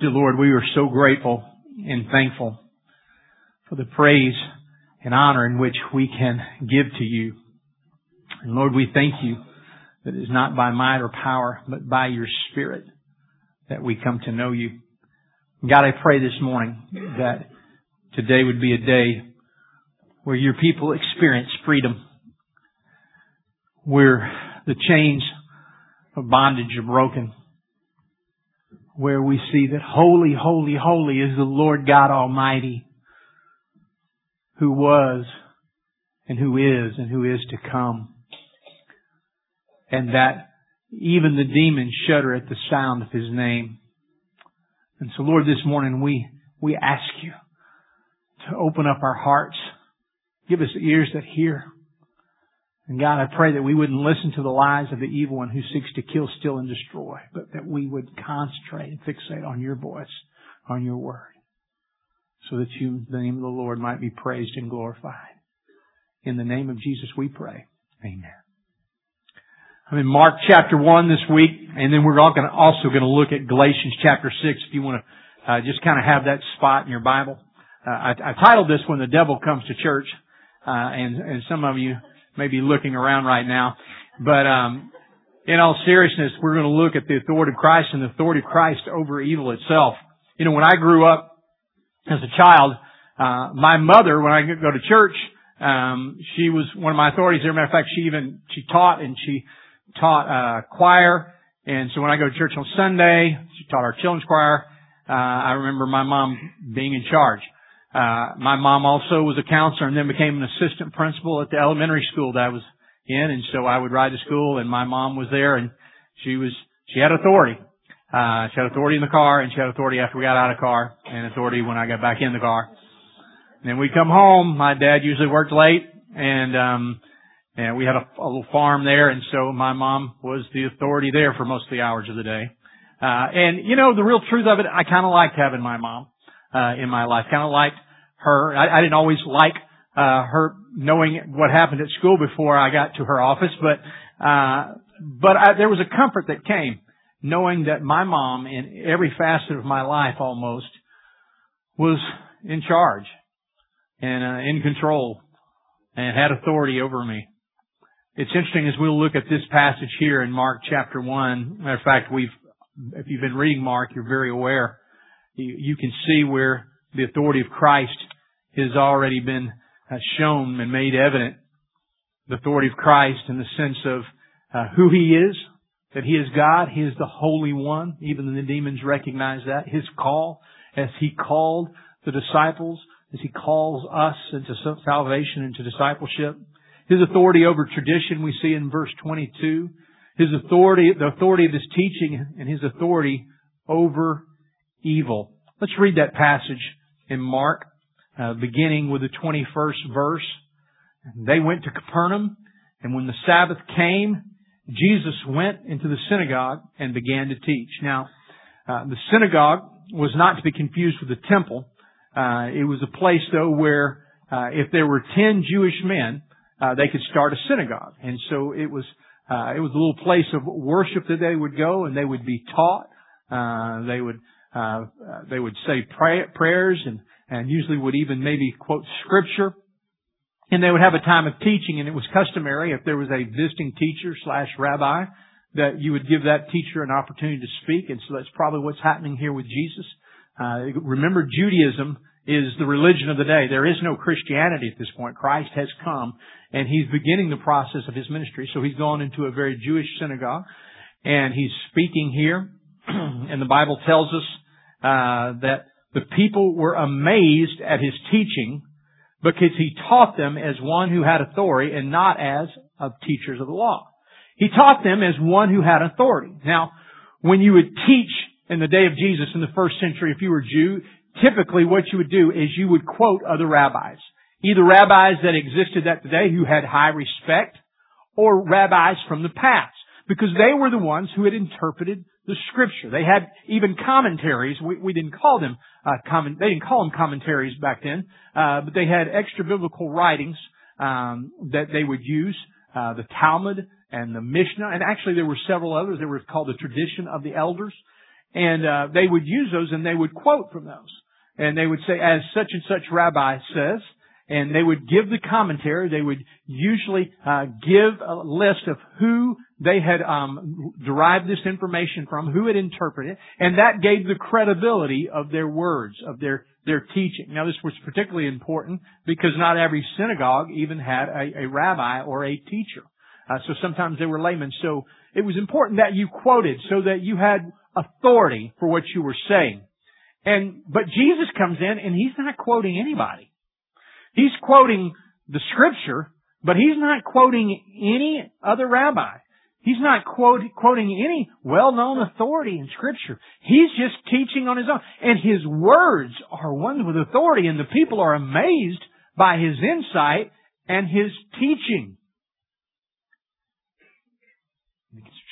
Dear Lord, we are so grateful and thankful for the praise and honor in which we can give to you. And Lord, we thank you that it is not by might or power, but by your Spirit that we come to know you. God, I pray this morning that today would be a day where your people experience freedom, where the chains of bondage are broken, where we see that holy, holy, holy is the Lord God Almighty, who was and who is and who is to come. And that even the demons shudder at the sound of His name. And so Lord, this morning we, we ask you to open up our hearts. Give us ears that hear. And God, I pray that we wouldn't listen to the lies of the evil one who seeks to kill, steal, and destroy, but that we would concentrate and fixate on your voice, on your word, so that you, the name of the Lord might be praised and glorified. In the name of Jesus we pray. Amen. I'm in Mark chapter 1 this week, and then we're also going to look at Galatians chapter 6 if you want to uh, just kind of have that spot in your Bible. Uh, I, I, titled this When the Devil Comes to Church, uh, and, and some of you may be looking around right now. But um, in all seriousness, we're going to look at the authority of Christ and the authority of Christ over evil itself. You know, when I grew up as a child, uh, my mother, when I go to church, um, she was one of my authorities. As a matter of fact, she even she taught and she taught uh, choir. And so when I go to church on Sunday, she taught our children's choir. Uh, I remember my mom being in charge. Uh, my mom also was a counselor and then became an assistant principal at the elementary school that I was in. And so I would ride to school and my mom was there and she was, she had authority. Uh, she had authority in the car and she had authority after we got out of the car and authority when I got back in the car. And then we'd come home. My dad usually worked late and, um, and we had a, a little farm there and so my mom was the authority there for most of the hours of the day. Uh, and you know, the real truth of it, I kind of liked having my mom uh, in my life. Kind of liked her. I, I didn't always like uh, her knowing what happened at school before I got to her office, but uh, but I, there was a comfort that came knowing that my mom, in every facet of my life almost, was in charge and uh, in control and had authority over me. It's interesting as we'll look at this passage here in Mark chapter 1. Matter of fact, we've, if you've been reading Mark, you're very aware you can see where the authority of Christ has already been uh, shown and made evident. The authority of Christ in the sense of uh, who He is, that He is God, He is the Holy One. Even the demons recognize that. His call, as He called the disciples, as He calls us into salvation, into discipleship. His authority over tradition we see in verse 22. His authority, the authority of His teaching and His authority over evil. Let's read that passage in Mark, uh, beginning with the 21st verse. They went to Capernaum, and when the Sabbath came, Jesus went into the synagogue and began to teach. Now, uh, the synagogue was not to be confused with the temple. Uh, it was a place, though, where uh, if there were ten Jewish men, uh, they could start a synagogue, and so it was uh, it was a little place of worship that they would go and they would be taught. they would uh, they would say pray, prayers and, and usually would even maybe quote scripture. And they would have a time of teaching and it was customary if there was a visiting teacher slash rabbi that you would give that teacher an opportunity to speak. And so that's probably what's happening here with Jesus. Uh, remember Judaism is the religion of the day. There is no Christianity at this point. Christ has come and he's beginning the process of his ministry. So he's gone into a very Jewish synagogue and he's speaking here. and the Bible tells us uh, that the people were amazed at his teaching because he taught them as one who had authority and not as of teachers of the law. He taught them as one who had authority. Now, when you would teach in the day of Jesus in the first century, if you were Jew, typically what you would do is you would quote other rabbis. Either rabbis that existed that day who had high respect or rabbis from the past because they were the ones who had interpreted the scripture. They had even commentaries. We, we didn't call them uh, comment, they didn't call them commentaries back then, uh, but they had extra biblical writings um, that they would use. Uh, the Talmud and the Mishnah, and actually there were several others. They were called the tradition of the elders. And uh, they would use those and they would quote from those. And they would say, as such and such rabbi says, and they would give the commentary. They would usually uh, give a list of who they had um, derived this information from, who had interpreted it, and that gave the credibility of their words, of their their teaching. Now, this was particularly important because not every synagogue even had a, a rabbi or a teacher. Uh, so sometimes they were laymen. So it was important that you quoted so that you had authority for what you were saying. And but Jesus comes in and he's not quoting anybody. He's quoting the scripture, but he's not quoting any other rabbi. He's not quote, quoting any well-known authority in scripture. He's just teaching on his own. And his words are ones with authority and the people are amazed by his insight and his teaching.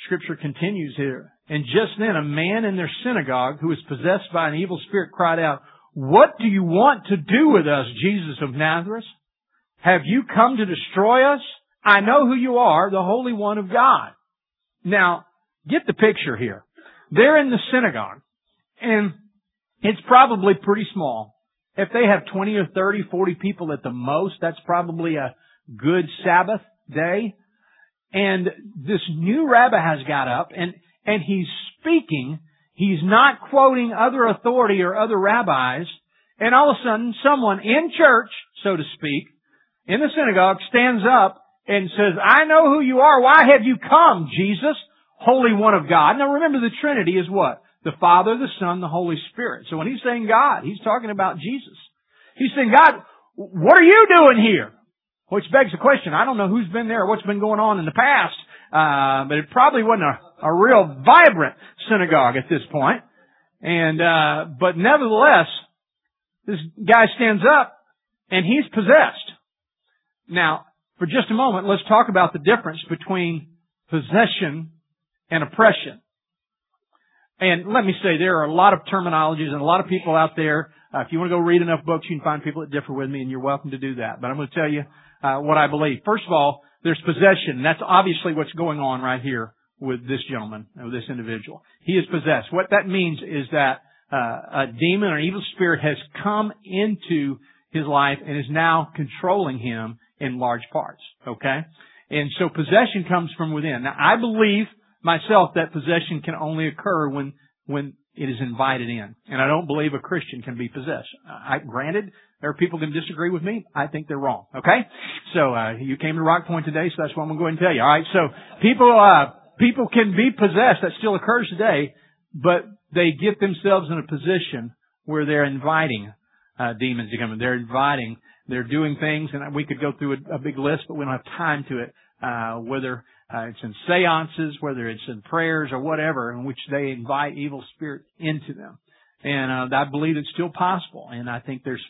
Scripture continues here. And just then a man in their synagogue who was possessed by an evil spirit cried out, what do you want to do with us, Jesus of Nazareth? Have you come to destroy us? I know who you are, the Holy One of God. Now, get the picture here. They're in the synagogue, and it's probably pretty small. If they have 20 or 30, 40 people at the most, that's probably a good Sabbath day. And this new rabbi has got up and, and he's speaking He's not quoting other authority or other rabbis. And all of a sudden, someone in church, so to speak, in the synagogue stands up and says, I know who you are. Why have you come, Jesus, Holy One of God? Now remember the Trinity is what? The Father, the Son, the Holy Spirit. So when he's saying God, he's talking about Jesus. He's saying, God, what are you doing here? Which begs the question, I don't know who's been there, what's been going on in the past, uh, but it probably wasn't a a real vibrant synagogue at this point. And, uh, but nevertheless, this guy stands up and he's possessed. Now, for just a moment, let's talk about the difference between possession and oppression. And let me say, there are a lot of terminologies and a lot of people out there. Uh, if you want to go read enough books, you can find people that differ with me, and you're welcome to do that. But I'm going to tell you uh, what I believe. First of all, there's possession. That's obviously what's going on right here with this gentleman, with this individual. He is possessed. What that means is that uh, a demon or an evil spirit has come into his life and is now controlling him in large parts. Okay? And so possession comes from within. Now I believe myself that possession can only occur when, when it is invited in. And I don't believe a Christian can be possessed. I, granted, there are people who can disagree with me. I think they're wrong. Okay? So, uh, you came to Rock Point today, so that's what I'm to go ahead and tell you. Alright, so people, uh, people can be possessed. That still occurs today, but they get themselves in a position where they're inviting uh, demons to come in. They're inviting. They're doing things, and we could go through a, a big list, but we don't have time to it. Uh, whether uh, it's in seances, whether it's in prayers or whatever, in which they invite evil spirits into them. And uh, I believe it's still possible, and I think there's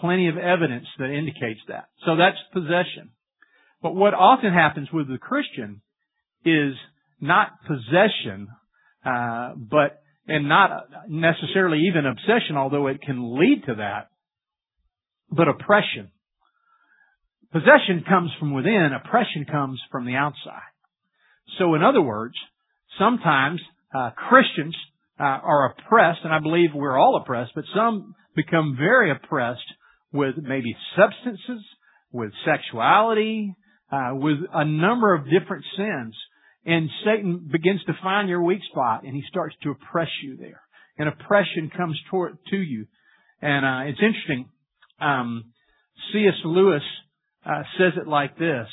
plenty of evidence that indicates that. So that's possession. But what often happens with the Christian is not possession, uh, but and not necessarily even obsession, although it can lead to that, but oppression. Possession comes from within, oppression comes from the outside. So in other words, sometimes uh, Christians uh, are oppressed, and I believe we're all oppressed, but some become very oppressed with maybe substances, with sexuality, uh, with a number of different sins and Satan begins to find your weak spot and he starts to oppress you there. And oppression comes toward, to you. And, uh, it's interesting. Um, C.S. Lewis, uh, says it like this.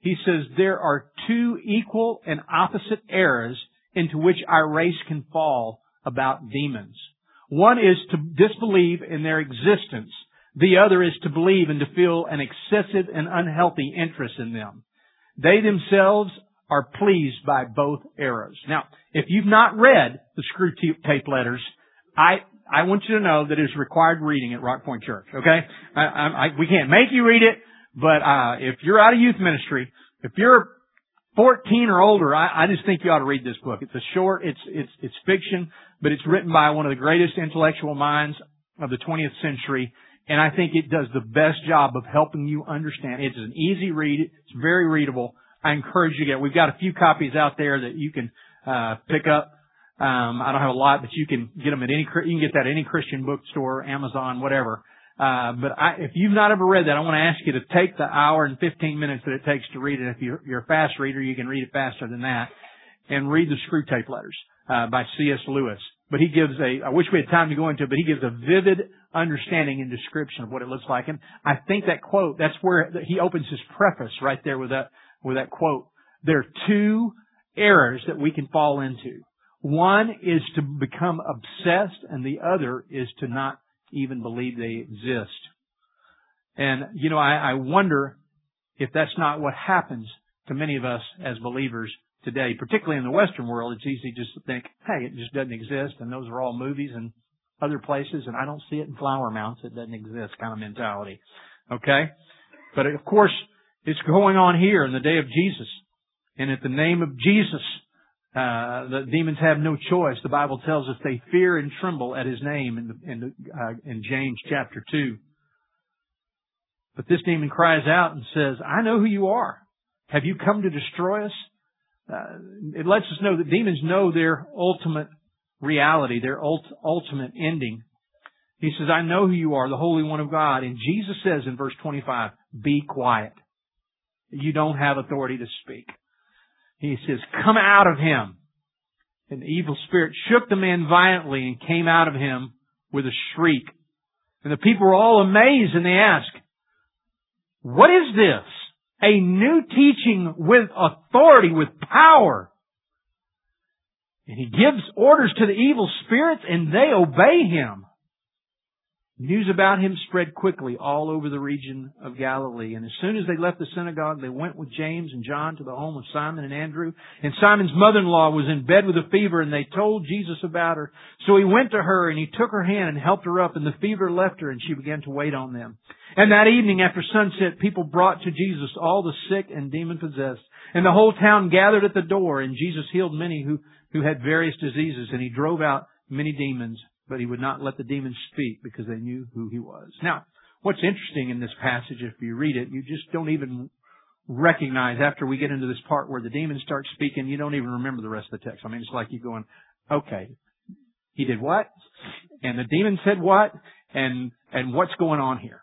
He says, there are two equal and opposite errors into which our race can fall about demons. One is to disbelieve in their existence. The other is to believe and to feel an excessive and unhealthy interest in them. They themselves are pleased by both errors. Now, if you've not read the screw tape letters, I, I want you to know that it is required reading at Rock Point Church, okay? I, I, we can't make you read it, but, uh, if you're out of youth ministry, if you're 14 or older, I, I just think you ought to read this book. It's a short, it's, it's, it's fiction, but it's written by one of the greatest intellectual minds of the 20th century, and I think it does the best job of helping you understand. It's an easy read, it's very readable, I encourage you to get. We've got a few copies out there that you can uh, pick up. Um, I don't have a lot, but you can get them at any, you can get that at any Christian bookstore, Amazon, whatever. Uh, but I, if you've not ever read that, I want to ask you to take the hour and 15 minutes that it takes to read it. If you're, you're a fast reader, you can read it faster than that. And read the Screwtape Letters, uh, by C.S. Lewis. But he gives a, I wish we had time to go into it, but he gives a vivid understanding and description of what it looks like. And I think that quote, that's where he opens his preface right there with that, with that quote. There are two errors that we can fall into. One is to become obsessed and the other is to not even believe they exist. And, you know, I, I wonder if that's not what happens to many of us as believers today, particularly in the Western world. It's easy just to think, hey, it just doesn't exist and those are all movies and other places and I don't see it in Flower Mound. It doesn't exist kind of mentality. Okay? But of course, it's going on here in the day of Jesus. And at the name of Jesus, uh, the demons have no choice. The Bible tells us they fear and tremble at his name in, the, in, the, uh, in James chapter 2. But this demon cries out and says, I know who you are. Have you come to destroy us? Uh, it lets us know that demons know their ultimate reality, their ult- ultimate ending. He says, I know who you are, the Holy One of God. And Jesus says in verse 25, be quiet. You don't have authority to speak. He says, come out of him. And the evil spirit shook the man violently and came out of him with a shriek. And the people were all amazed and they asked, what is this? A new teaching with authority, with power. And he gives orders to the evil spirits and they obey him. News about him spread quickly all over the region of Galilee. And as soon as they left the synagogue, they went with James and John to the home of Simon and Andrew. And Simon's mother-in-law was in bed with a fever and they told Jesus about her. So he went to her and he took her hand and helped her up and the fever left her and she began to wait on them. And that evening after sunset, people brought to Jesus all the sick and demon possessed. And the whole town gathered at the door and Jesus healed many who, who had various diseases and he drove out many demons but he would not let the demons speak because they knew who he was. Now, what's interesting in this passage, if you read it, you just don't even recognize after we get into this part where the demons start speaking, you don't even remember the rest of the text. I mean, it's like you going, okay, he did what? And the demon said what? And, and what's going on here?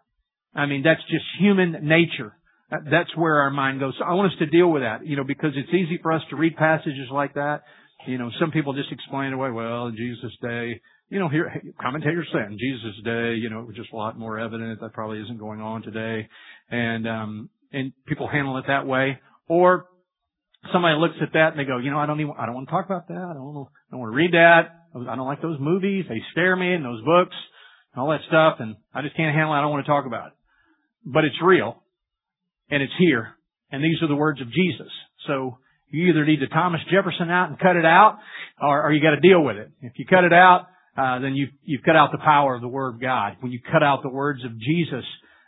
I mean, that's just human nature. That's where our mind goes. So I want us to deal with that, you know, because it's easy for us to read passages like that. You know, some people just explain away, well, in Jesus' day, you know, here commentators say in Jesus' day, you know, it was just a lot more evident that probably isn't going on today, and um, and people handle it that way. Or somebody looks at that and they go, you know, I don't even, I don't want to talk about that. I don't want to, I don't want to read that. I don't like those movies. They scare me and those books and all that stuff, and I just can't handle it. I don't want to talk about it. But it's real, and it's here, and these are the words of Jesus. So you either need to Thomas Jefferson out and cut it out, or, or you got to deal with it. If you cut it out, uh, then you've, you've cut out the power of the Word of God. When you cut out the words of Jesus,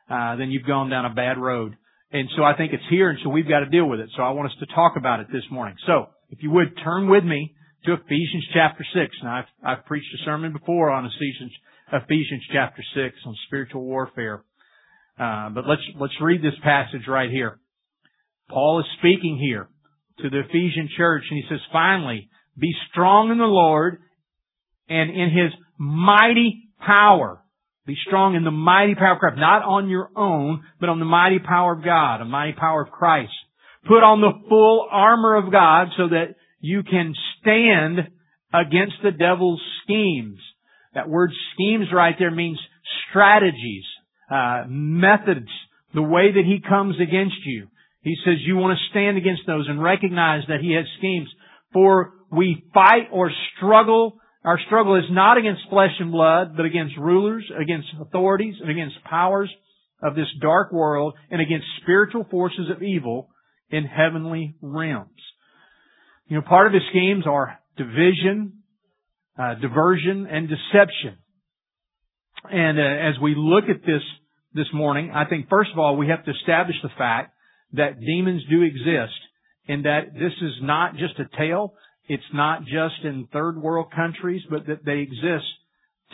uh, then you've gone down a bad road. And so I think it's here, and so we've got to deal with it. So I want us to talk about it this morning. So, if you would turn with me to Ephesians chapter 6. Now, I've, I've preached a sermon before on Ephesians, Ephesians chapter 6 on spiritual warfare. Uh, but let's, let's read this passage right here. Paul is speaking here to the Ephesian church, and he says, finally, be strong in the Lord and in His mighty power. Be strong in the mighty power of Christ, not on your own, but on the mighty power of God, the mighty power of Christ. Put on the full armor of God so that you can stand against the devil's schemes. That word schemes right there means strategies, uh, methods, the way that he comes against you. He says you want to stand against those and recognize that he has schemes. For we fight or struggle our struggle is not against flesh and blood, but against rulers, against authorities, and against powers of this dark world, and against spiritual forces of evil in heavenly realms. You know, part of his schemes are division, uh, diversion, and deception. And uh, as we look at this this morning, I think first of all we have to establish the fact that demons do exist, and that this is not just a tale it's not just in third world countries, but that they exist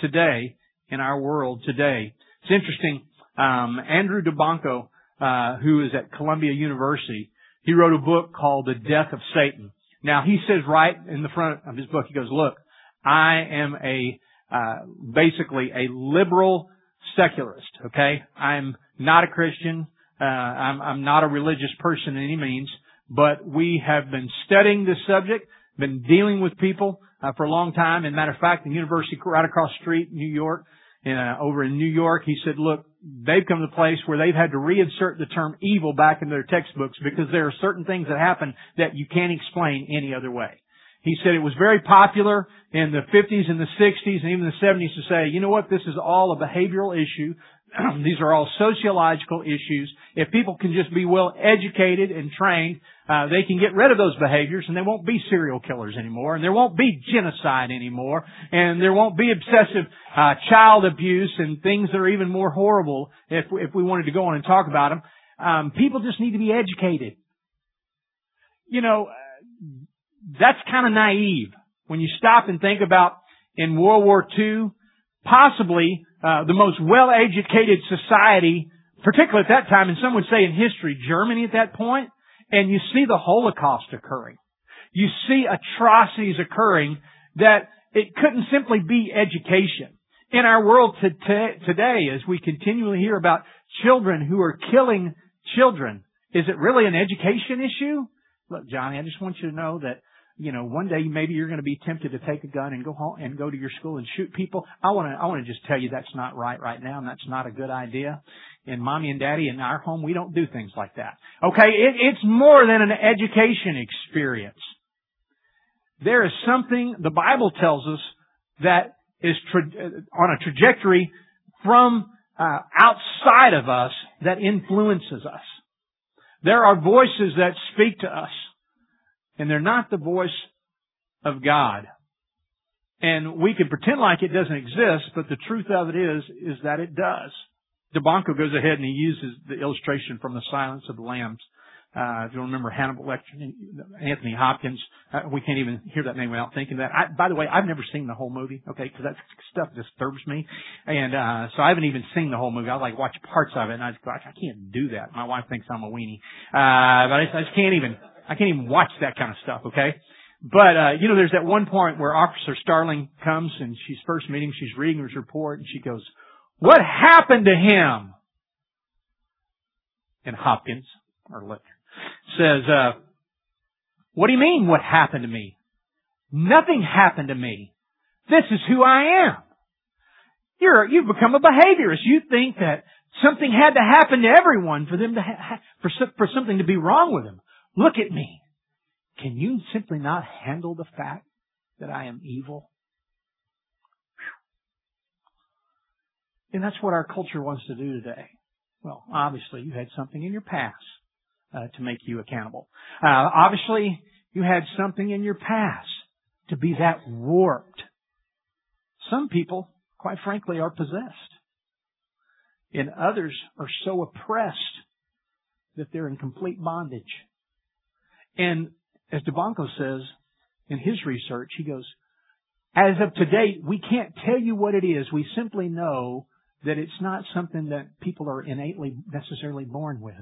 today in our world today. It's interesting. Um, Andrew Delbanco, uh, who is at Columbia University, he wrote a book called The Death of Satan. Now he says right in the front of his book, he goes, look, I am a, uh, basically a liberal secularist, okay? I'm not a Christian. Uh, I'm, I'm not a religious person in any means, but we have been studying this subject, been dealing with people uh, for a long time. And matter of fact, the university right across the street, New York, uh, over in New York, he said, look, they've come to the place where they've had to reinsert the term evil back into their textbooks because there are certain things that happen that you can't explain any other way. He said it was very popular in the 50s and the 60s and even the 70s to say, you know what, this is all a behavioral issue. These are all sociological issues. If people can just be well educated and trained, uh, they can get rid of those behaviors and they won't be serial killers anymore and there won't be genocide anymore and there won't be obsessive uh, child abuse and things that are even more horrible if, if we wanted to go on and talk about them. Um, people just need to be educated. You know, that's kind of naive when you stop and think about in World War II, possibly uh, the most well-educated society, particularly at that time, and some would say in history, Germany at that point, and you see the Holocaust occurring. You see atrocities occurring that it couldn't simply be education. In our world today, as we continually hear about children who are killing children, is it really an education issue? Look, Johnny, I just want you to know that you know, one day maybe you're going to be tempted to take a gun and go home and go to your school and shoot people. I want to, I want to just tell you that's not right right now and that's not a good idea. And mommy and daddy in our home, we don't do things like that. Okay, it, it's more than an education experience. There is something the Bible tells us that is tra- on a trajectory from uh, outside of us that influences us. There are voices that speak to us and they're not the voice of God. And we can pretend like it doesn't exist, but the truth of it is, is that it does. Delbanco goes ahead and he uses the illustration from the Silence of the Lambs. Uh, if you remember Hannibal Lecter, Anthony Hopkins, uh, we can't even hear that name without thinking that. I, by the way, I've never seen the whole movie, okay, because that stuff disturbs me. And, uh, so I haven't even seen the whole movie. I like watch parts of it and I just go, I can't do that. My wife thinks I'm a weenie. Uh, but I, I just can't even, I can't even watch that kind of stuff, okay? But, uh, you know, there's that one point where Officer Starling comes and she's first meeting, she's reading his report and she goes, what happened to him? And Hopkins, or Lecter, says, uh, what do you mean what happened to me? Nothing happened to me. This is who I am. You're, you've become a behaviorist. You think that something had to happen to everyone for them to ha- for, for something to be wrong with them. Look at me. Can you simply not handle the fact that I am evil? And that's what our culture wants to do today. Well, obviously you had something in your past uh, to make you accountable. Uh, obviously you had something in your past to be that warped. Some people, quite frankly, are possessed. And others are so oppressed that they're in complete bondage. And as Delbanco says in his research, he goes, as of today, we can't tell you what it is. We simply know that it's not something that people are innately necessarily born with.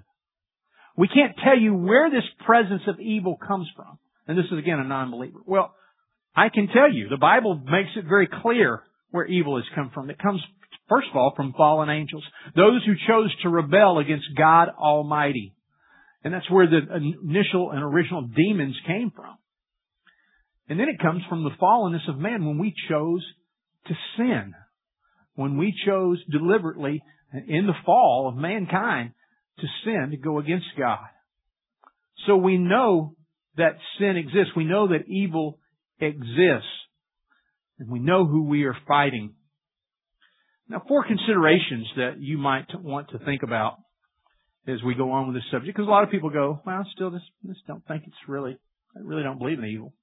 We can't tell you where this presence of evil comes from. And this is again a non-believer. Well, I can tell you, the Bible makes it very clear where evil has come from. It comes, first of all, from fallen angels. Those who chose to rebel against God Almighty. And that's where the initial and original demons came from. And then it comes from the fallenness of man when we chose to sin. When we chose deliberately in the fall of mankind to sin, to go against God. So we know that sin exists. We know that evil exists. And we know who we are fighting. Now, four considerations that you might want to think about as we go on with this subject, because a lot of people go, well, still just, just don't think it's really, I really don't believe in evil.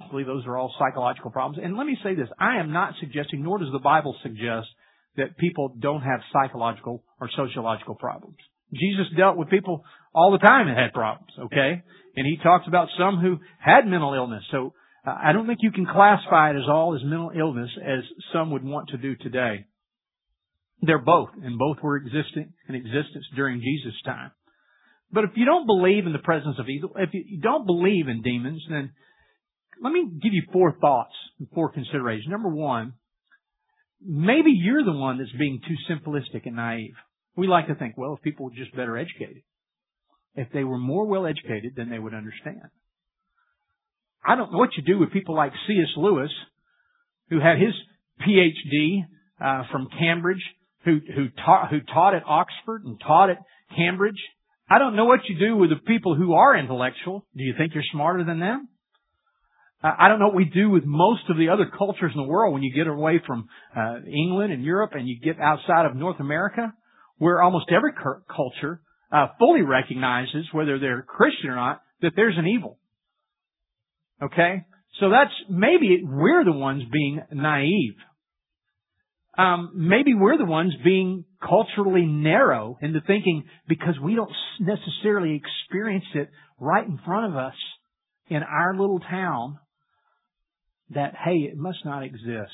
I believe those are all psychological problems. And let me say this, I am not suggesting, nor does the Bible suggest, that people don't have psychological or sociological problems. Jesus dealt with people all the time that had problems, okay? And he talks about some who had mental illness. So uh, I don't think you can classify it as all as mental illness as some would want to do today. They're both, and both were existing in existence during Jesus' time. But if you don't believe in the presence of evil, if you don't believe in demons, then let me give you four thoughts and four considerations. Number one, maybe you're the one that's being too simplistic and naive. We like to think, well, if people were just better educated, if they were more well educated, then they would understand. I don't know what you do with people like C.S. Lewis, who had his PhD uh, from Cambridge, who who taught who taught at Oxford and taught at Cambridge. I don't know what you do with the people who are intellectual. Do you think you're smarter than them? I don't know what we do with most of the other cultures in the world when you get away from uh, England and Europe and you get outside of North America, where almost every culture uh, fully recognizes, whether they're Christian or not, that there's an evil. Okay? So that's, maybe we're the ones being naive. Um, maybe we're the ones being culturally narrow in the thinking because we don't necessarily experience it right in front of us in our little town that, hey, it must not exist.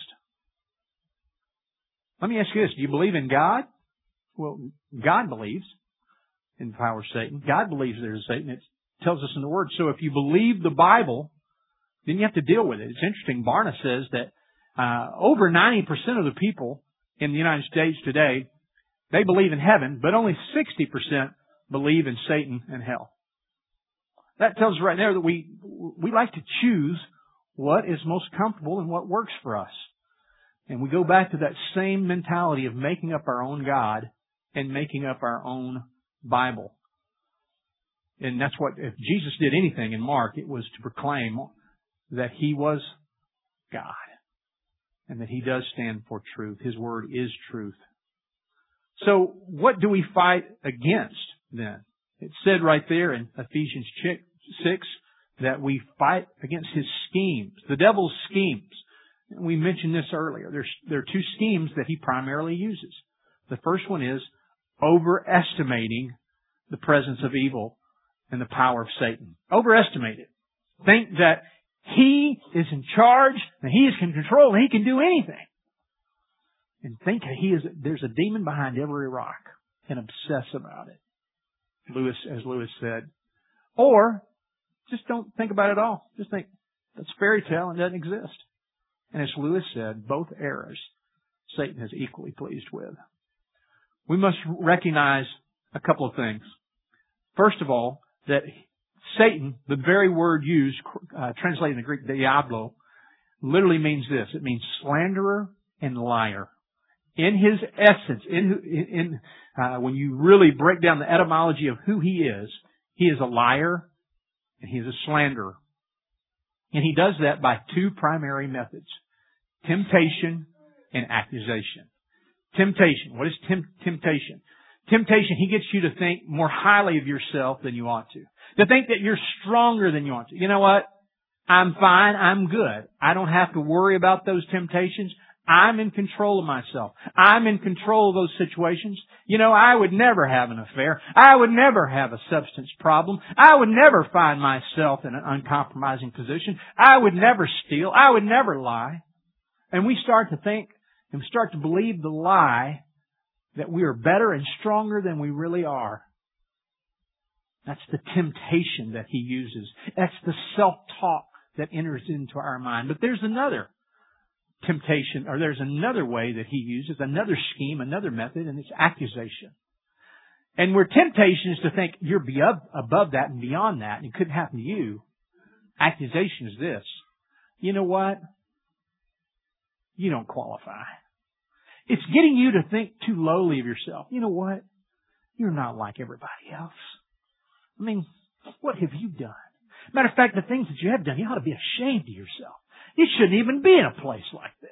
Let me ask you this. Do you believe in God? Well, God believes in the power of Satan. God believes there's a Satan. It tells us in the Word. So if you believe the Bible, then you have to deal with it. It's interesting. Barna says that uh, over 90% of the people in the United States today, they believe in heaven, but only 60% believe in Satan and hell. That tells us right there that we, we like to choose what is most comfortable and what works for us. And we go back to that same mentality of making up our own God and making up our own Bible. And that's what, if Jesus did anything in Mark, it was to proclaim that He was God and that He does stand for truth. His Word is truth. So what do we fight against then? It said right there in Ephesians 6 that we fight against His schemes, the devil's schemes. We mentioned this earlier. There's, there are two schemes that he primarily uses. The first one is overestimating the presence of evil and the power of Satan. Overestimate it. Think that he is in charge and he is in control and he can do anything. And think he is, there's a demon behind every rock and obsess about it. Lewis, as Lewis said. Or just don't think about it at all. Just think that's fairy tale and doesn't exist. And as Lewis said, both errors Satan is equally pleased with. We must recognize a couple of things. First of all, that Satan, the very word used, uh, translated in the Greek, diablo, literally means this. It means slanderer and liar. In his essence, in, in uh, when you really break down the etymology of who he is, he is a liar and he is a slanderer. And he does that by two primary methods. Temptation and accusation. Temptation. What is tem- temptation? Temptation, he gets you to think more highly of yourself than you ought to. To think that you're stronger than you ought to. You know what? I'm fine. I'm good. I don't have to worry about those temptations. I'm in control of myself. I'm in control of those situations. You know, I would never have an affair. I would never have a substance problem. I would never find myself in an uncompromising position. I would never steal. I would never lie. And we start to think and we start to believe the lie that we are better and stronger than we really are. That's the temptation that he uses. That's the self-talk that enters into our mind. But there's another temptation, or there's another way that he uses, another scheme, another method, and it's accusation. And where temptation is to think you're above that and beyond that, and it couldn't happen to you, accusation is this. You know what? You don't qualify. It's getting you to think too lowly of yourself. You know what? You're not like everybody else. I mean, what have you done? Matter of fact, the things that you have done, you ought to be ashamed of yourself. You shouldn't even be in a place like this.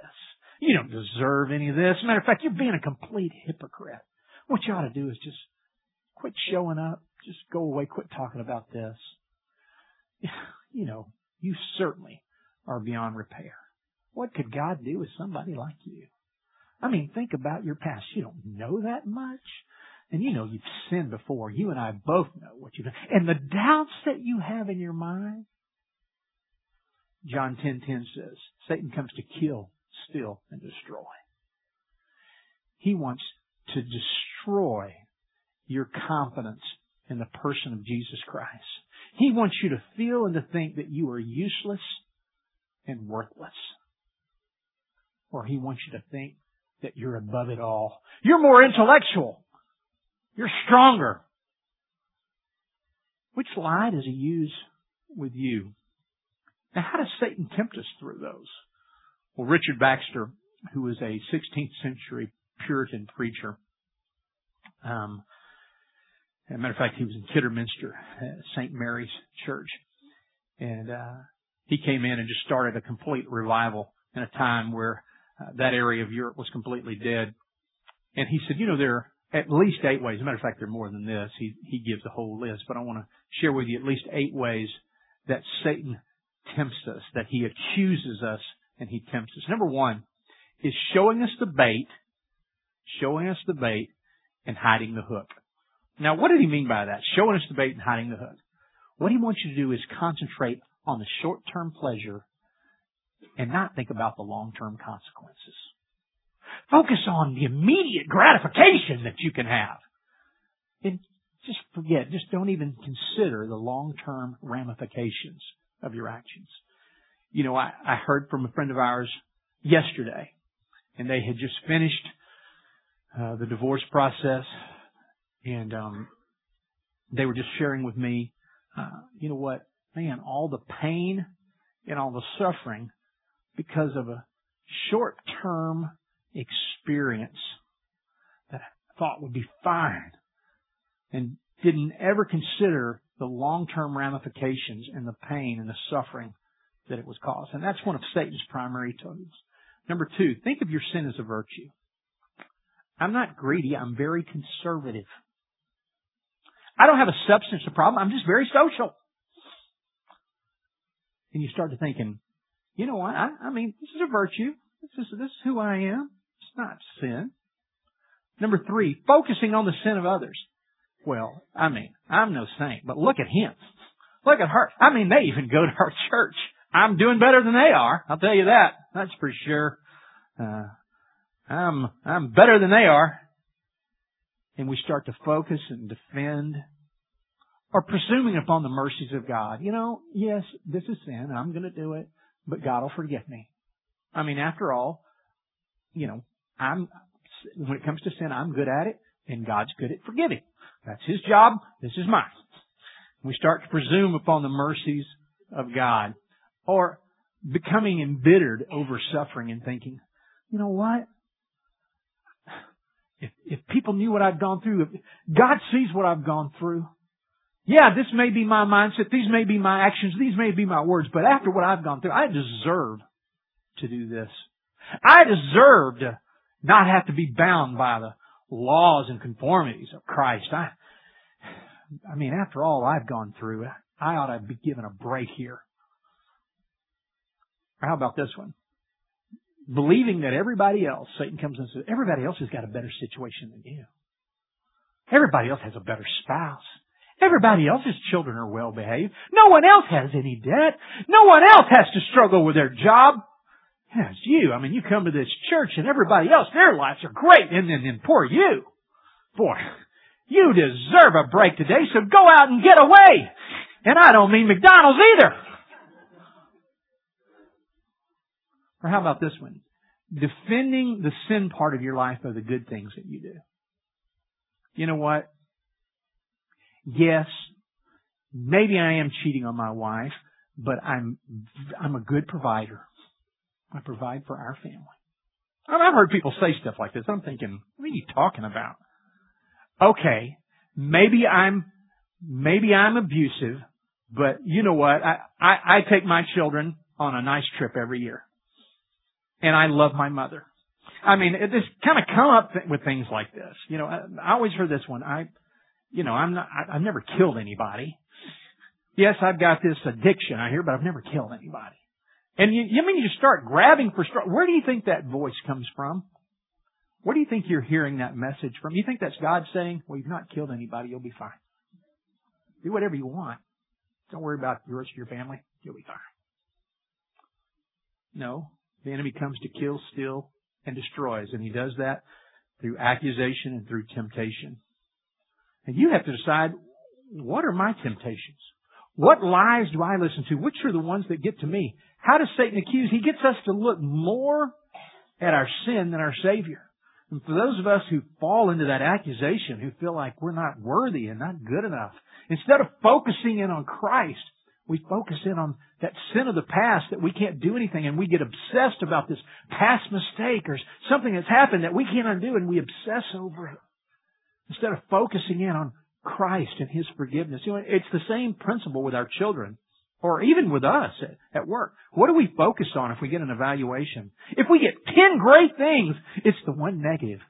You don't deserve any of this. Matter of fact, you're being a complete hypocrite. What you ought to do is just quit showing up. Just go away. Quit talking about this. You know, you certainly are beyond repair. What could God do with somebody like you? I mean, think about your past. You don't know that much. And you know you've sinned before. You and I both know what you've done. And the doubts that you have in your mind, John 10:10 says, Satan comes to kill, steal, and destroy. He wants to destroy your confidence in the person of Jesus Christ. He wants you to feel and to think that you are useless and worthless. Or he wants you to think that you're above it all. You're more intellectual. You're stronger. Which lie does he use with you? Now, how does Satan tempt us through those? Well, Richard Baxter, who was a 16th century Puritan preacher, um, as a matter of fact, he was in Kidderminster, uh, St. Mary's Church. And, uh, he came in and just started a complete revival in a time where that area of Europe was completely dead. And he said, you know, there are at least eight ways. As a matter of fact, there are more than this. He, he gives a whole list, but I want to share with you at least eight ways that Satan tempts us, that he accuses us and he tempts us. Number one is showing us the bait, showing us the bait and hiding the hook. Now, what did he mean by that? Showing us the bait and hiding the hook. What he wants you to do is concentrate on the short-term pleasure and not think about the long-term consequences. Focus on the immediate gratification that you can have. And just forget, just don't even consider the long-term ramifications of your actions. You know, I, I heard from a friend of ours yesterday, and they had just finished uh, the divorce process, and um, they were just sharing with me, uh, you know what, man, all the pain and all the suffering because of a short-term experience that I thought would be fine and didn't ever consider the long-term ramifications and the pain and the suffering that it was caused. And that's one of Satan's primary tools. Number two, think of your sin as a virtue. I'm not greedy. I'm very conservative. I don't have a substance problem. I'm just very social. And you start to thinking, you know what? I, I mean, this is a virtue. This is, this is who I am. It's not sin. Number three, focusing on the sin of others. Well, I mean, I'm no saint, but look at him. Look at her. I mean, they even go to our church. I'm doing better than they are. I'll tell you that. That's for sure. Uh, I'm, I'm better than they are. And we start to focus and defend or presuming upon the mercies of God. You know, yes, this is sin. I'm going to do it, but God will forgive me. I mean, after all, you know, I'm, when it comes to sin, I'm good at it and God's good at forgiving. That's His job. This is mine. We start to presume upon the mercies of God or becoming embittered over suffering and thinking, you know what? If, if people knew what I've gone through, if God sees what I've gone through, yeah, this may be my mindset, these may be my actions, these may be my words, but after what I've gone through, I deserve to do this. I deserve to not have to be bound by the laws and conformities of Christ. I, I mean, after all I've gone through, I ought to be given a break here. Or how about this one? Believing that everybody else, Satan comes and says, everybody else has got a better situation than you. Everybody else has a better spouse. Everybody else's children are well behaved. No one else has any debt. No one else has to struggle with their job. It's you. I mean, you come to this church and everybody else, their lives are great. And then, then poor you. Boy, you deserve a break today, so go out and get away. And I don't mean McDonald's either. Or how about this one? Defending the sin part of your life by the good things that you do. You know what? Yes, maybe I am cheating on my wife, but I'm, I'm a good provider. I provide for our family. I've heard people say stuff like this. I'm thinking, what are you talking about? Okay, maybe I'm, maybe I'm abusive, but you know what? I, I, I take my children on a nice trip every year. And I love my mother. I mean, it just kind of come up with things like this. You know, I, I always heard this one. I, you know, I'm not, I, I've never killed anybody. Yes, I've got this addiction I hear, but I've never killed anybody. And you, you mean you start grabbing for. Where do you think that voice comes from? Where do you think you're hearing that message from? You think that's God saying, well, you've not killed anybody, you'll be fine. Do whatever you want. Don't worry about the rest of your family. You'll be fine. No. The enemy comes to kill, steal, and destroys. And he does that through accusation and through temptation. And you have to decide, what are my temptations? What lies do I listen to? Which are the ones that get to me? how does Satan accuse? He gets us to look more at our sin than our Savior. And for those of us who fall into that accusation, who feel like we're not worthy and not good enough, instead of focusing in on Christ, we focus in on that sin of the past that we can't do anything and we get obsessed about this past mistake or something that's happened that we can't undo and we obsess over it. Instead of focusing in on Christ and His forgiveness. You know, it's the same principle with our children or even with us at, at work. What do we focus on if we get an evaluation? If we get 10 great things, it's the one negative.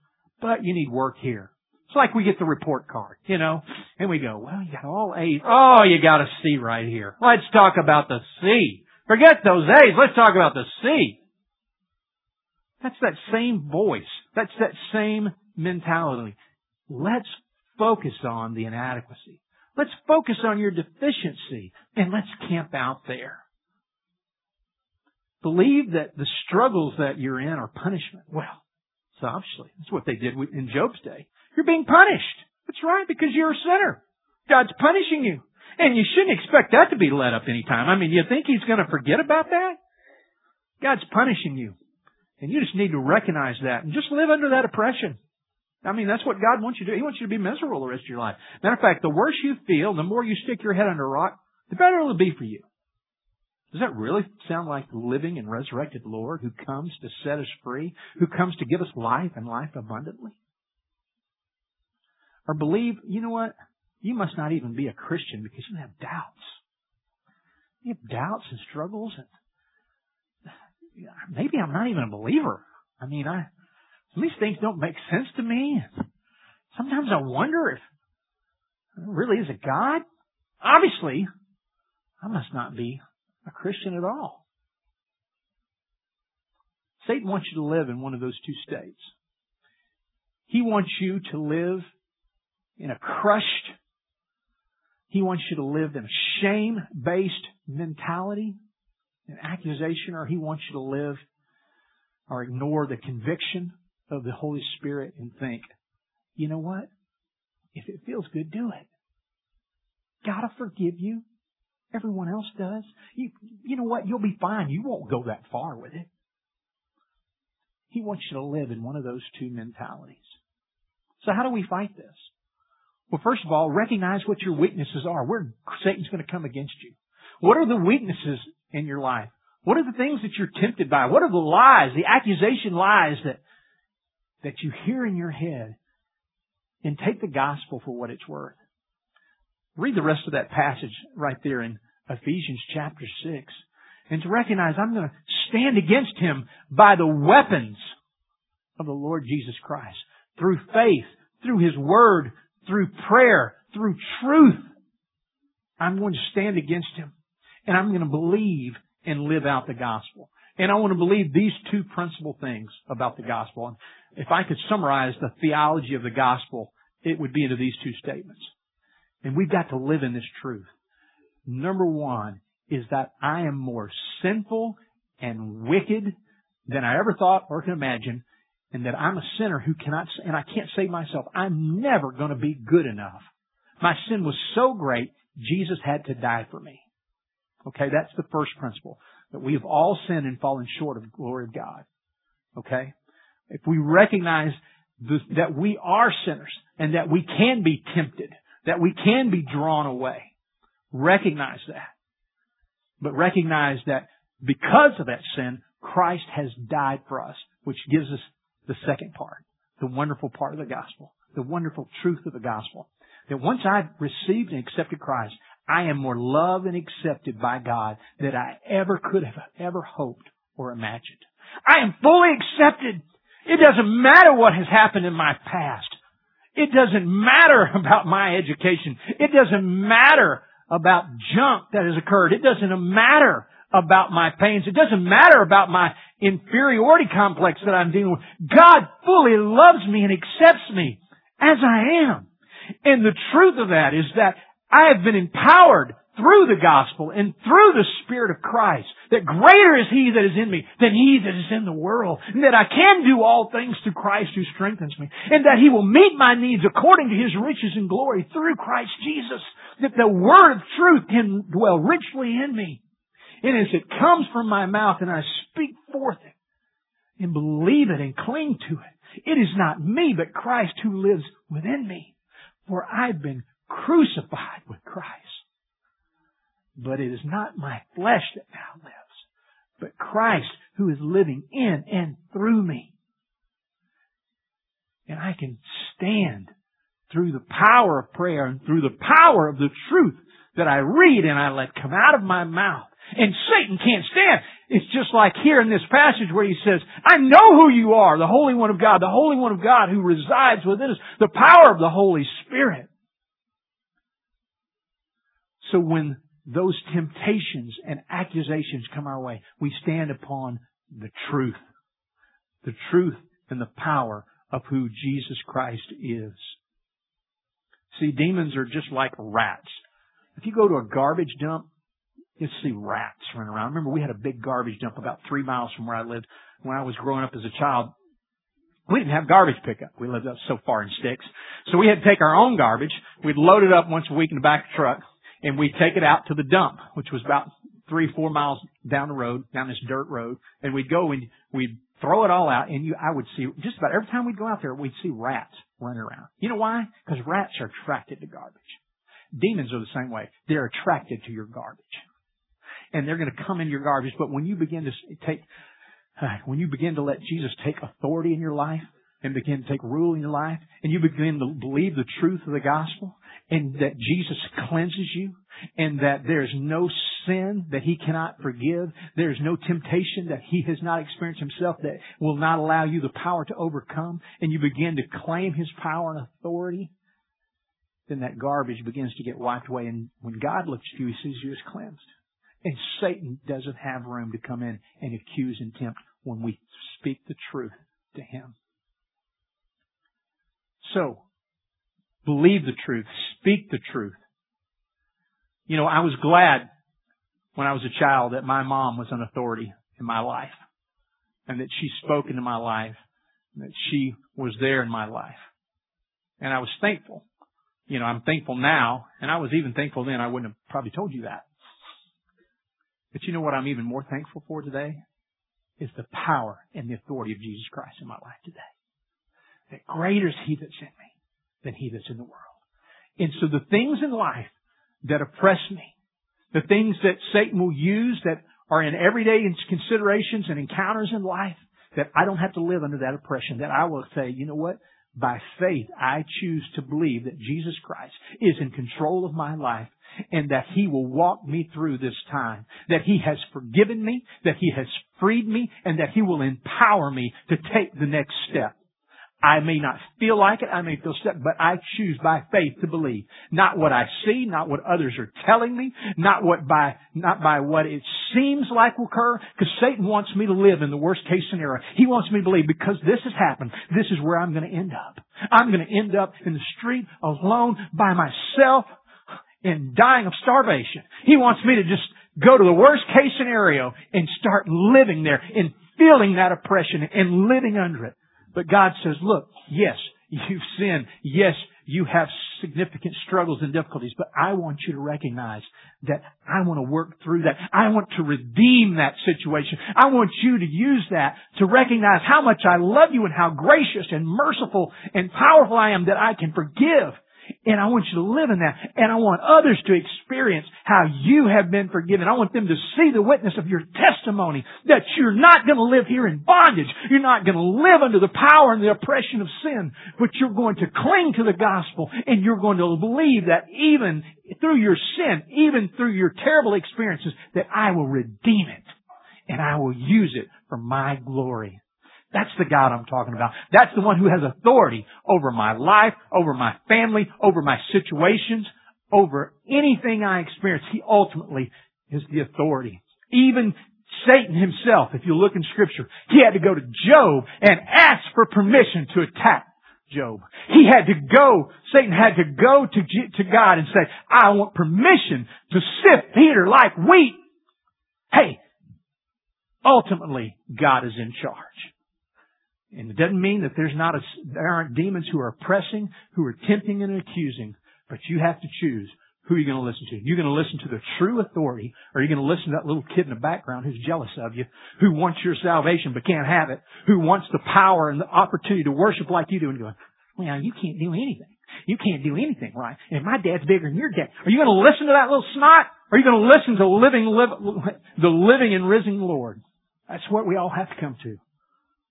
But you need work here. It's like we get the report card, you know, and we go, well, you got all A's. Oh, you got a C right here. Let's talk about the C. Forget those A's. Let's talk about the C. That's that same voice. That's that same mentality. Let's focus on the inadequacy. Let's focus on your deficiency and let's camp out there. Believe that the struggles that you're in are punishment. Well, so obviously, that's what they did in Job's day. You're being punished. That's right, because you're a sinner. God's punishing you. And you shouldn't expect that to be let up anytime. I mean, you think He's going to forget about that? God's punishing you. And you just need to recognize that and just live under that oppression. I mean, that's what God wants you to do. He wants you to be miserable the rest of your life. Matter of fact, the worse you feel, the more you stick your head under a rock, the better it'll be for you. Does that really sound like the living and resurrected Lord who comes to set us free, who comes to give us life and life abundantly? Or believe, you know what? You must not even be a Christian because you have doubts. You have doubts and struggles and maybe I'm not even a believer. I mean, I, these things don't make sense to me. Sometimes I wonder if there really is a God. Obviously, I must not be a Christian at all. Satan wants you to live in one of those two states. He wants you to live in a crushed, he wants you to live in a shame-based mentality, an accusation, or he wants you to live or ignore the conviction of the Holy Spirit and think, you know what? If it feels good, do it. Gotta forgive you. Everyone else does. You, you know what? You'll be fine. You won't go that far with it. He wants you to live in one of those two mentalities. So how do we fight this? Well, first of all, recognize what your weaknesses are. Where Satan's going to come against you. What are the weaknesses in your life? What are the things that you're tempted by? What are the lies, the accusation lies that that you hear in your head and take the gospel for what it's worth. Read the rest of that passage right there in Ephesians chapter 6 and to recognize I'm going to stand against him by the weapons of the Lord Jesus Christ through faith, through his word, through prayer, through truth. I'm going to stand against him and I'm going to believe and live out the gospel. And I want to believe these two principal things about the gospel. And if I could summarize the theology of the gospel, it would be into these two statements. And we've got to live in this truth. Number one is that I am more sinful and wicked than I ever thought or can imagine, and that I'm a sinner who cannot, and I can't save myself. I'm never going to be good enough. My sin was so great, Jesus had to die for me. Okay, that's the first principle. That we have all sinned and fallen short of the glory of God. Okay? If we recognize this, that we are sinners and that we can be tempted, that we can be drawn away, recognize that. But recognize that because of that sin, Christ has died for us, which gives us the second part, the wonderful part of the gospel, the wonderful truth of the gospel. That once I've received and accepted Christ, I am more loved and accepted by God than I ever could have ever hoped or imagined. I am fully accepted it doesn't matter what has happened in my past. It doesn't matter about my education. It doesn't matter about junk that has occurred. It doesn't matter about my pains. It doesn't matter about my inferiority complex that I'm dealing with. God fully loves me and accepts me as I am. And the truth of that is that I have been empowered through the gospel and through the Spirit of Christ, that greater is He that is in me than He that is in the world, and that I can do all things through Christ who strengthens me, and that He will meet my needs according to His riches and glory through Christ Jesus, that the Word of truth can dwell richly in me. And as it comes from my mouth and I speak forth it and believe it and cling to it, it is not me but Christ who lives within me. For I've been crucified with Christ. But it is not my flesh that now lives, but Christ who is living in and through me. And I can stand through the power of prayer and through the power of the truth that I read and I let come out of my mouth. And Satan can't stand. It's just like here in this passage where he says, I know who you are, the Holy One of God, the Holy One of God who resides within us, the power of the Holy Spirit. So when those temptations and accusations come our way, we stand upon the truth. The truth and the power of who Jesus Christ is. See, demons are just like rats. If you go to a garbage dump, you'll see rats running around. Remember, we had a big garbage dump about three miles from where I lived when I was growing up as a child. We didn't have garbage pickup. We lived up so far in sticks. So we had to take our own garbage. We'd load it up once a week in the back of the truck and we'd take it out to the dump, which was about three, four miles down the road, down this dirt road. And we'd go and we'd throw it all out and you, I would see just about every time we'd go out there, we'd see rats running around. You know why? Because rats are attracted to garbage. Demons are the same way. They're attracted to your garbage. And they're going to come in your garbage. But when you begin to take, when you begin to let Jesus take authority in your life and begin to take rule in your life and you begin to believe the truth of the gospel and that Jesus cleanses you and that there's no sin that he cannot forgive. There's no temptation that he has not experienced himself that will not allow you the power to overcome and you begin to claim his power and authority then that garbage begins to get wiped away. And when God looks at you, he sees you as cleansed. And Satan doesn't have room to come in and accuse and tempt when we speak the truth to him. So, believe the truth. Speak the truth. You know, I was glad when I was a child that my mom was an authority in my life and that she spoke into my life, and that she was there in my life. And I was thankful you know, I'm thankful now, and I was even thankful then. I wouldn't have probably told you that. But you know what I'm even more thankful for today? Is the power and the authority of Jesus Christ in my life today. That greater is He that's in me than He that's in the world. And so the things in life that oppress me, the things that Satan will use that are in everyday considerations and encounters in life, that I don't have to live under that oppression, that I will say, you know what? by faith, I choose to believe that Jesus Christ is in control of my life and that He will walk me through this time. That He has forgiven me, that He has freed me, and that He will empower me to take the next step. I may not feel like it, I may feel stuck, but I choose by faith to believe. Not what I see, not what others are telling me, not what by, not by what it seems like will occur, because Satan wants me to live in the worst case scenario. He wants me to believe because this has happened, this is where I'm going to end up. I'm going to end up in the street alone by myself and dying of starvation. He wants me to just go to the worst case scenario and start living there and feeling that oppression and living under it. But God says, look, yes, you've sinned. Yes, you have significant struggles and difficulties, but I want you to recognize that I want to work through that. I want to redeem that situation. I want you to use that to recognize how much I love you and how gracious and merciful and powerful I am that I can forgive and I want you to live in that. And I want others to experience how you have been forgiven. I want them to see the witness of your testimony that you're not going to live here in bondage. You're not going to live under the power and the oppression of sin, but you're going to cling to the gospel and you're going to believe that even through your sin, even through your terrible experiences, that I will redeem it and I will use it for my glory. That's the God I'm talking about. That's the one who has authority over my life, over my family, over my situations, over anything I experience. He ultimately is the authority. Even Satan himself, if you look in scripture, he had to go to Job and ask for permission to attack Job. He had to go, Satan had to go to, to God and say, I want permission to sift Peter like wheat. Hey, ultimately, God is in charge. And it doesn't mean that there's not a, there aren't demons who are oppressing, who are tempting and accusing, but you have to choose who are you going to listen to? You're going to listen to the true authority, or you're going to listen to that little kid in the background who's jealous of you, who wants your salvation but can't have it, who wants the power and the opportunity to worship like you do, and going, well, you can't do anything. You can't do anything right. And my dad's bigger than your dad. Are you going to listen to that little snot? Or are you going to listen to living, live, the living and risen Lord? That's what we all have to come to.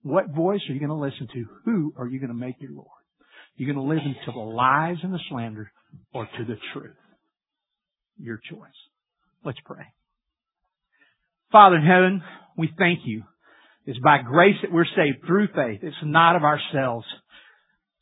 What voice are you going to listen to? Who are you going to make your Lord? You're going to listen to the lies and the slander or to the truth? Your choice. Let's pray. Father in heaven, we thank you. It's by grace that we're saved through faith. It's not of ourselves.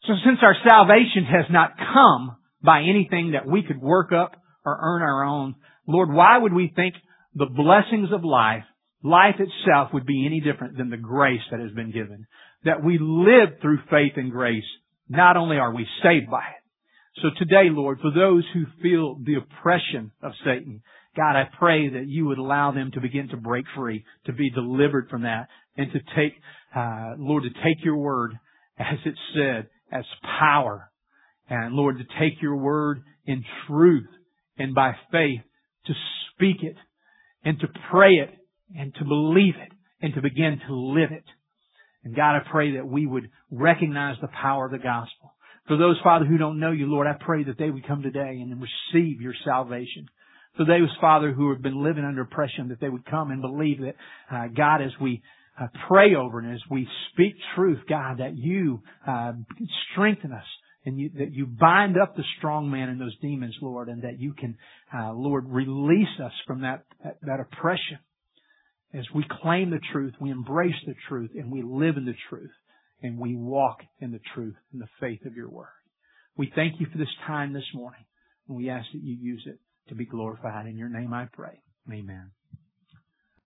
So since our salvation has not come by anything that we could work up or earn our own, Lord, why would we think the blessings of life, life itself would be any different than the grace that has been given? That we live through faith and grace. Not only are we saved by it. So today, Lord, for those who feel the oppression of Satan, God, I pray that you would allow them to begin to break free, to be delivered from that, and to take, uh, Lord, to take your word as it said, as power. And Lord, to take your word in truth and by faith to speak it and to pray it and to believe it and to begin to live it. And God, I pray that we would recognize the power of the gospel. For those, Father, who don't know you, Lord, I pray that they would come today and receive your salvation. For those, Father, who have been living under oppression, that they would come and believe that, uh, God, as we uh, pray over and as we speak truth, God, that you uh, strengthen us and you, that you bind up the strong man and those demons, Lord, and that you can, uh, Lord, release us from that, that, that oppression. As we claim the truth, we embrace the truth, and we live in the truth, and we walk in the truth in the faith of your word. We thank you for this time this morning, and we ask that you use it to be glorified. In your name I pray. Amen.